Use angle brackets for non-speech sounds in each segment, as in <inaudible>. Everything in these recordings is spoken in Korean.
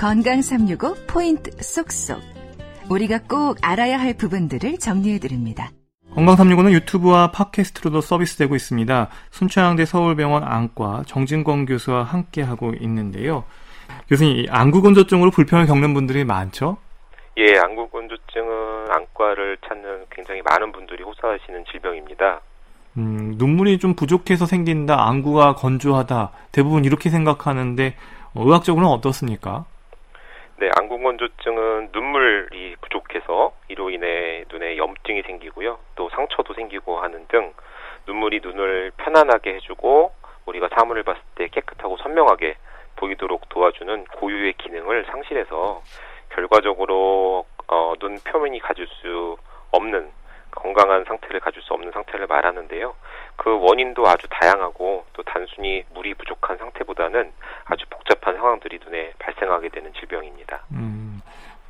건강 365 포인트 쏙쏙. 우리가 꼭 알아야 할 부분들을 정리해 드립니다. 건강 365는 유튜브와 팟캐스트로도 서비스되고 있습니다. 순천향대 서울병원 안과 정진권 교수와 함께 하고 있는데요. 교수님, 안구 건조증으로 불편을 겪는 분들이 많죠? 예, 안구 건조증은 안과를 찾는 굉장히 많은 분들이 호소하시는 질병입니다. 음, 눈물이 좀 부족해서 생긴다, 안구가 건조하다, 대부분 이렇게 생각하는데, 어, 의학적으로는 어떻습니까? 네, 안구건조증은 눈물이 부족해서 이로 인해 눈에 염증이 생기고요. 또 상처도 생기고 하는 등 눈물이 눈을 편안하게 해주고 우리가 사물을 봤을 때 깨끗하고 선명하게 보이도록 도와주는 고유의 기능을 상실해서 결과적으로 어, 눈 표면이 가질 수 없는 건강한 상태를 가질 수 없는 상태를 말하는데요. 그 원인도 아주 다양하고 또 단순히 물이 부족한 상태보다는 아주 복잡한 상황들이 눈에 발생하게 되는 질병입니다. 음,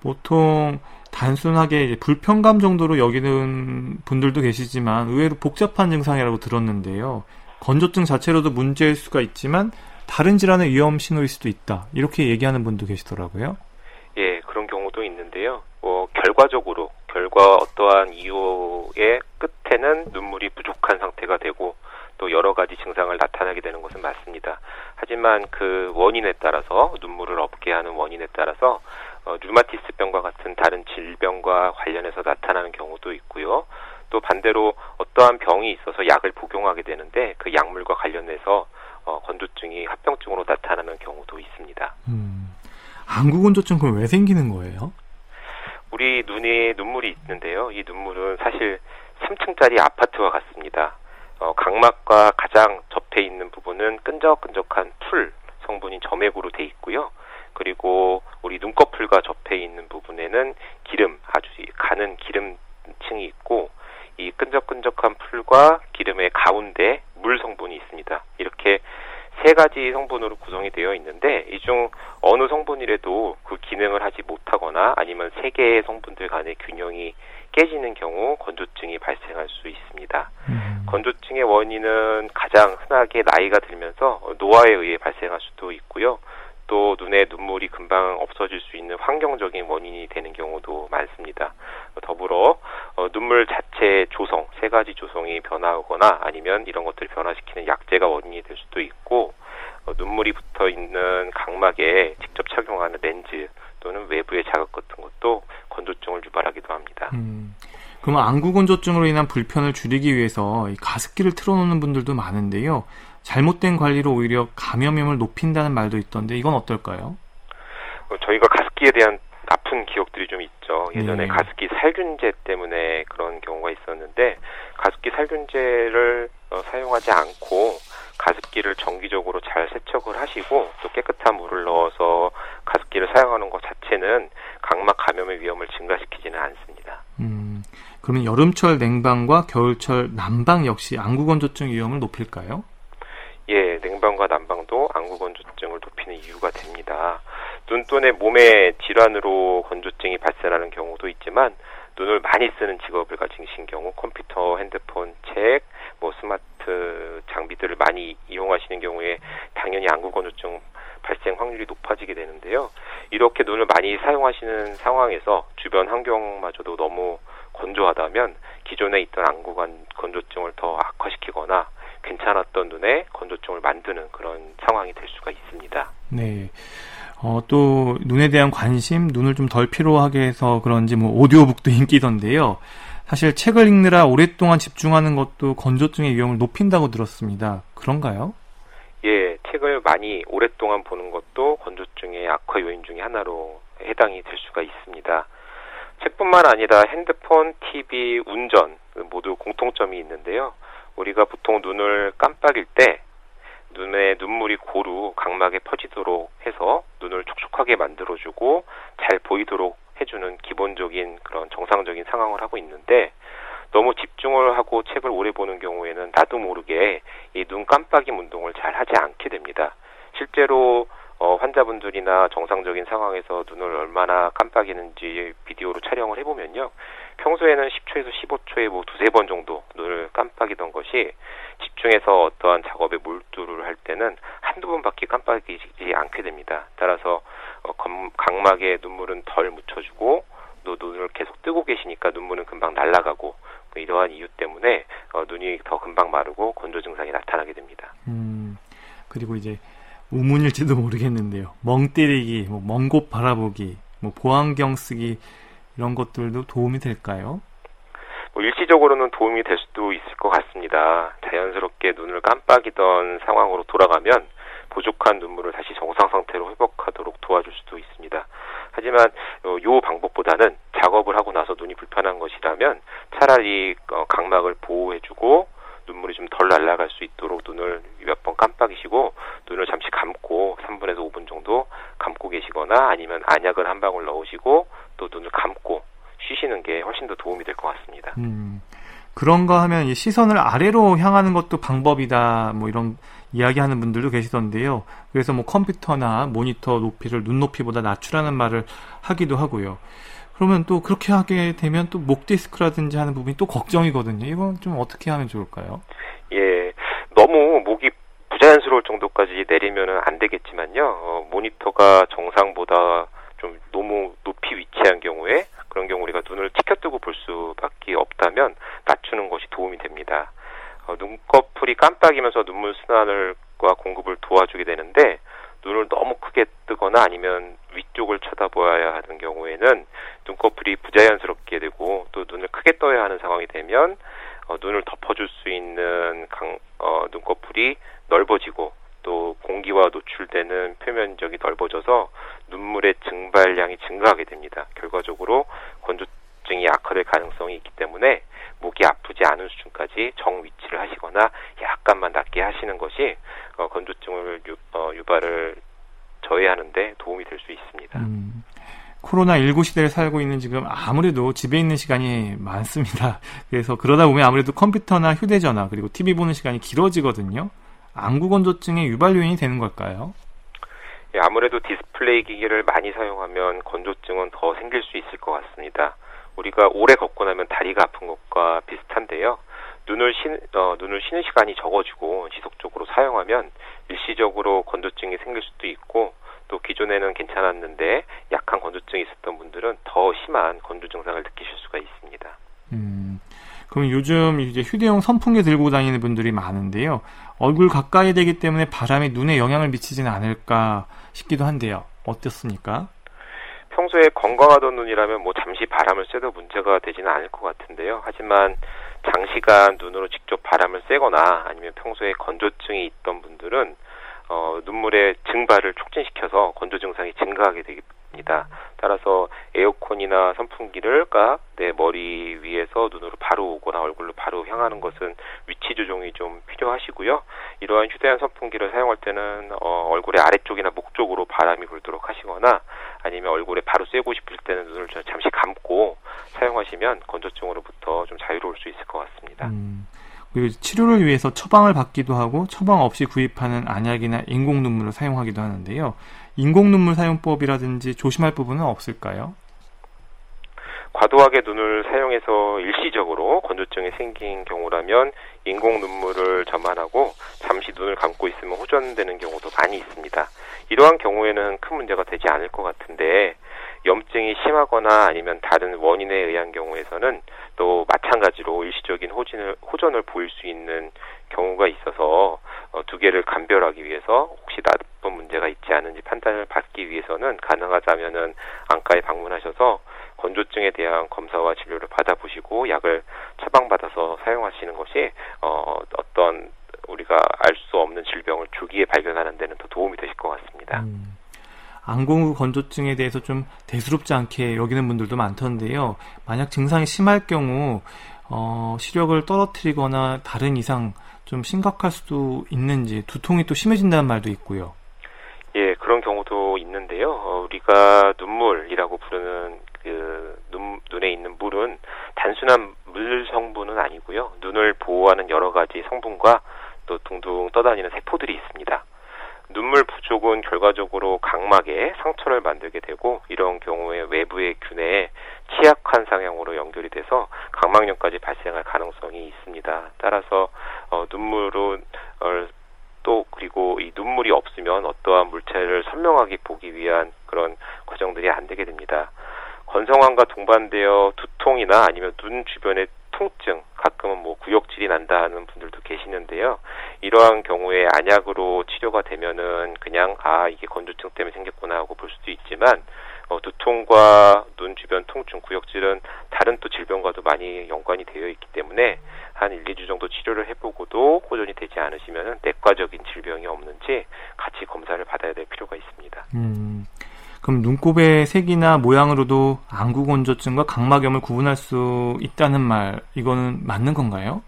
보통 단순하게 불편감 정도로 여기는 분들도 계시지만 의외로 복잡한 증상이라고 들었는데요. 건조증 자체로도 문제일 수가 있지만 다른 질환의 위험 신호일 수도 있다. 이렇게 얘기하는 분도 계시더라고요. 예, 그런 경우도 있는데요. 뭐 결과적으로 결과 어떠한 이유의 끝에는 눈물이 부족한 상태가 되고 또 여러 가지 증상을 나타나게 되는 것은 맞습니다. 하지만 그 원인에 따라서 눈물을 없게 하는 원인에 따라서 어, 류마티스병과 같은 다른 질병과 관련해서 나타나는 경우도 있고요. 또 반대로 어떠한 병이 있어서 약을 복용하게 되는데 그 약물과 관련해서 어, 건조증이 합병증으로 나타나는 경우도 있습니다. 음, 안구건조증 그럼 왜 생기는 거예요? 우리 눈에 눈물이 있는데요. 이 눈물은 사실 3층짜리 아파트와 같습니다. 어, 각막과 가장 접해 있는 부분은 끈적끈적한 풀 성분인 점액으로 돼 있고요. 그리고 우리 눈꺼풀과 접해 있는 부분에는 기름, 아주 가는 기름층이 있고 이 끈적끈적한 풀과 기름의 가운데 물 성분이 있습니다. 이렇게 세 가지 성분으로 구성이 되어 있는데 이 중 어느 성분이라도 아니면 세 개의 성분들 간의 균형이 깨지는 경우 건조증이 발생할 수 있습니다. 음. 건조증의 원인은 가장 흔하게 나이가 들면서 노화에 의해 발생할 수도 있고요. 또 눈에 눈물이 금방 없어질 수 있는 환경적인 원인이 되는 경우도 많습니다. 더불어 어, 눈물 자체 조성, 세 가지 조성이 변화하거나 아니면 이런 것들을 변화시키는 약제가 원인이 될 수도 있고 어, 눈물이 붙어 있는 각막에 직접 착용하는 렌즈 또는 외부의 자극 같은 것도 건조증을 유발하기도 합니다. 음, 그럼 안구 건조증으로 인한 불편을 줄이기 위해서 가습기를 틀어놓는 분들도 많은데요. 잘못된 관리로 오히려 감염염을 높인다는 말도 있던데 이건 어떨까요? 어, 저희가 가습기에 대한 나쁜 기억들이 좀 있죠. 예전에 네. 가습기 살균제 때문에 그런 경우가 있었는데 가습기 살균제를 어, 사용하지 않고 가습기를 정기적으로 잘 세척을 하시고 또 깨끗한 물을 넣어서 가습기를 사용하는 것 자체는 각막 감염의 위험을 증가시키지는 않습니다. 음, 그러면 여름철 냉방과 겨울철 난방 역시 안구 건조증 위험을 높일까요? 예, 냉방과 난방도 안구 건조증을 높이는 이유가 됩니다. 눈돈의 몸의 질환으로 건조증이 발생하는 경우도 있지만 눈을 많이 쓰는 직업을 가진 경우 컴퓨터, 핸드폰, 책, 뭐 스마트 장비들을 많이 이용하시는 경우에 당연히 안구건조증 발생 확률이 높아지게 되는데요. 이렇게 눈을 많이 사용하시는 상황에서 주변 환경마저도 너무 건조하다면 기존에 있던 안구 건조증을 더 악화시키거나 괜찮았던 눈에 건조증을 만드는 그런 상황이 될 수가 있습니다. 네. 어, 또 눈에 대한 관심, 눈을 좀 덜 피로하게 해서 그런지 뭐 오디오북도 <laughs> 인기던데요. 사실 책을 읽느라 오랫동안 집중하는 것도 건조증의 위험을 높인다고 들었습니다. 그런가요? 예, 책을 많이 오랫동안 보는 것도 건조증의 악화 요인 중의 하나로 해당이 될 수가 있습니다. 책뿐만 아니라 핸드폰, TV, 운전 모두 공통점이 있는데요. 우리가 보통 눈을 깜빡일 때 눈에 눈물이 고루 각막에 퍼지도록 해서 눈을 촉촉하게 만들어주고 잘 보이도록 해주는 기본적인 그런 정상적인 상황을 하고 있는데 너무 집중을 하고 책을 오래 보는 경우에는 나도 모르게 이 눈 깜빡임 운동을 잘 하지 않게 됩니다. 실제로 어, 환자분들이나 정상적인 상황에서 눈을 얼마나 깜빡이는지 비디오로 촬영을 해보면요. 평소에는 10초에서 15초에 뭐 두세 번 정도 눈을 깜빡이던 것이 집중해서 어떠한 작업에 몰두를 할 때는 한두 번밖에 깜빡이지 않게 됩니다. 따라서 어, 각막에 눈물은 덜 묻혀주고 또 눈을 계속 뜨고 계시니까 눈물은 금방 날아가고 뭐 이러한 이유 때문에 어, 눈이 더 금방 마르고 건조 증상이 나타나게 됩니다. 음, 그리고 이제 우문일지도 모르겠는데요. 멍 때리기, 뭐 먼곳 바라보기, 뭐 보안경 쓰기 이런 것들도 도움이 될까요? 뭐 일시적으로는 도움이 될 수도 있을 것 같습니다. 자연스럽게 눈을 깜빡이던 상황으로 돌아가면 부족한 눈물을 다시 정상 상태로 회복하도록 도와줄 수도 있습니다. 하지만 이 어, 방법보다는 작업을 하고 나서 눈이 불편한 것이라면 차라리 어, 각막을 보호해주고 눈물이 좀 덜 날아갈 수 있도록 눈을 몇 번 깜빡이시고 눈을 잠시 감고 3분에서 5분 정도 감고 계시거나 아니면 안약을 한 방울 넣으시고 또 눈을 감고 쉬시는 게 훨씬 더 도움이 될 것 같습니다. 음, 그런가 하면 시선을 아래로 향하는 것도 방법이다. 뭐 이런 이야기하는 분들도 계시던데요. 그래서 뭐 컴퓨터나 모니터 높이를 눈높이보다 낮추라는 말을 하기도 하고요. 그러면 또 그렇게 하게 되면 또 목 디스크라든지 하는 부분이 또 걱정이거든요. 이건 좀 어떻게 하면 좋을까요? 예, 너무 목이 부자연스러울 정도까지 내리면은 안 되겠지만요. 어, 모니터가 정상보다 좀 너무 높이 위치한 경우에 그런 경우 우리가 눈을 치켜뜨고 볼 수밖에 없다면 낮추는 것이 도움이 됩니다. 어, 눈꺼풀이 깜빡이면서 눈물 순환을과 공급을 도와주게 되는데 눈을 너무 크게 뜨거나 아니면 위쪽을 쳐다보아야 하는 경우에는 눈꺼풀이 부자연스럽게 되고 또 눈을 크게 떠야 하는 상황이 되면 어, 눈을 덮어줄 수 있는 강, 어, 눈꺼풀이 넓어지고 또 공기와 노출되는 표면적이 넓어져서 눈물의 증발량이 증가하게 됩니다. 결과적으로 건조 증이 악화될 가능성이 있기 때문에 목이 아프지 않은 수준까지 정 위치를 하시거나 약간만 낮게 하시는 것이 어, 건조증을 유, 어, 유발을 저해하는데 도움이 될 수 있습니다. 음, 코로나19 시대를 살고 있는 지금 아무래도 집에 있는 시간이 많습니다. <laughs> 그래서 그러다 보면 아무래도 컴퓨터나 휴대전화 그리고 TV 보는 시간이 길어지거든요. 안구 건조증의 유발 요인이 되는 걸까요? 예, 아무래도 디스플레이 기기를 많이 사용하면 건조증은 더 생길 수 있을 것 같습니다. 우리가 오래 걷고 나면 다리가 아픈 것과 비슷한데요. 눈을 쉬, 어, 눈을 쉬는 시간이 적어지고 지속적으로 사용하면 일시적으로 건조증이 생길 수도 있고 또 기존에는 괜찮았는데 약한 건조증이 있었던 분들은 더 심한 건조 증상을 느끼실 수가 있습니다. 음, 그럼 요즘 이제 휴대용 선풍기 들고 다니는 분들이 많은데요. 얼굴 가까이 되기 때문에 바람이 눈에 영향을 미치지는 않을까 싶기도 한데요. 어떻습니까? 평소에 건강하던 눈이라면 뭐 잠시 바람을 쐬도 문제가 되지는 않을 것 같은데요. 하지만 장시간 눈으로 직접 바람을 쐬거나 아니면 평소에 건조증이 있던 분들은 어, 눈물의 증발을 촉진시켜서 건조 증상이 증가하게 됩니다. 따라서 에어컨이나 선풍기를 내 머리 위에서 눈으로 바로 오거나 얼굴로 바로 향하는 것은 위치 조정이 좀 필요하시고요. 이러한 휴대용 선풍기를 사용할 때는 어, 얼굴의 아래쪽이나 목 쪽으로 바람이 불도록 하시거나 아니면 얼굴에 바로 쐬고 싶을 때는 눈을 잠시 감고 사용하시면 건조증으로부터 좀 자유로울 수 있을 것 같습니다. 음. 그리고 치료를 위해서 처방을 받기도 하고 처방 없이 구입하는 안약이나 인공 눈물을 사용하기도 하는데요. 인공 눈물 사용법이라든지 조심할 부분은 없을까요? 과도하게 눈을 사용해서 일시적으로 건조증이 생긴 경우라면 인공 눈물을 점안하고 잠시 눈을 감고 있으면 호전되는 경우도 많이 있습니다. 이러한 경우에는 큰 문제가 되지 않을 것 같은데 염증이 심하거나 아니면 다른 원인에 의한 경우에서는 또 마찬가지로 일시적인 호진을, 호전을 보일 수 있는 경우가 있어서 어, 두 개를 감별하기 위해서 혹시 나쁜 문제가 있지 않은지 판단을 받기 위해서는 가능하다면은 안과에 방문하셔서 건조증에 대한 검사와 진료를 받아보시고 약을 처방받아서 사용하시는 것이 어, 어떤 우리가 알 수 없는 질병을 조기에 발견하는 데는 더 도움이 되실 것 같습니다. 음. 안구 건조증에 대해서 좀 대수롭지 않게 여기는 분들도 많던데요. 만약 증상이 심할 경우 어, 시력을 떨어뜨리거나 다른 이상 좀 심각할 수도 있는지 두통이 또 심해진다는 말도 있고요. 예, 그런 경우도 있는데요. 어, 우리가 눈물이라고 부르는 그 눈, 눈에 있는 물은 단순한 물 성분은 아니고요. 눈을 보호하는 여러 가지 성분과 또 둥둥 떠다니는 세포들이 있습니다. 눈물 부족은 결과적으로 각막에 상처를 만들게 되고 이런 경우에 외부의 균에 취약한 상향으로 연결이 돼서 각막염까지 발생할 가능성이 있습니다. 따라서 어, 눈물은 어, 또 그리고 이 눈물이 없으면 어떠한 물체를 선명하게 보기 위한 그런 과정들이 안 되게 됩니다. 건성환과 동반되어 두통이나 아니면 눈 주변의 통증, 가끔은 뭐 구역질이 난다는 분들도 계시는데요. 이러한 경우에 안약으로 치료가 되면은 그냥 아 이게 건조증 때문에 생겼구나 하고 볼 수도 있지만 어, 두통과 눈 주변 통증, 구역질은 다른 또 질병과도 많이 연관이 되어 있기 때문에 한 1, 2주 정도 치료를 해보고도 호전이 되지 않으시면 내과적인 질병이 없는지 같이 검사를 받아야 될 필요가 있습니다. 음, 그럼 눈곱의 색이나 모양으로도 안구 건조증과 각막염을 구분할 수 있다는 말, 이거는 맞는 건가요?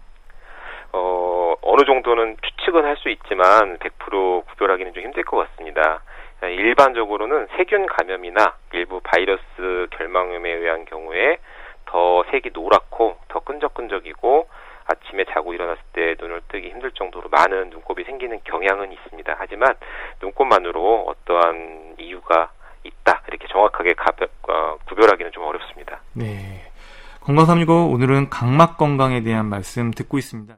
어, 어느 정도는 추측은 할 수 있지만 100% 구별하기는 좀 힘들 것 같습니다. 일반적으로는 세균 감염이나 일부 바이러스 결막염에 의한 경우에 더 색이 노랗고 더 끈적끈적이고 아침에 자고 일어났을 때 눈을 뜨기 힘들 정도로 많은 눈곱이 생기는 경향은 있습니다. 하지만 눈곱만으로 어떠한 이유가 있다 이렇게 정확하게 가벼, 어, 구별하기는 좀 어렵습니다. 네. 건강365 오늘은 각막 건강에 대한 말씀 듣고 있습니다.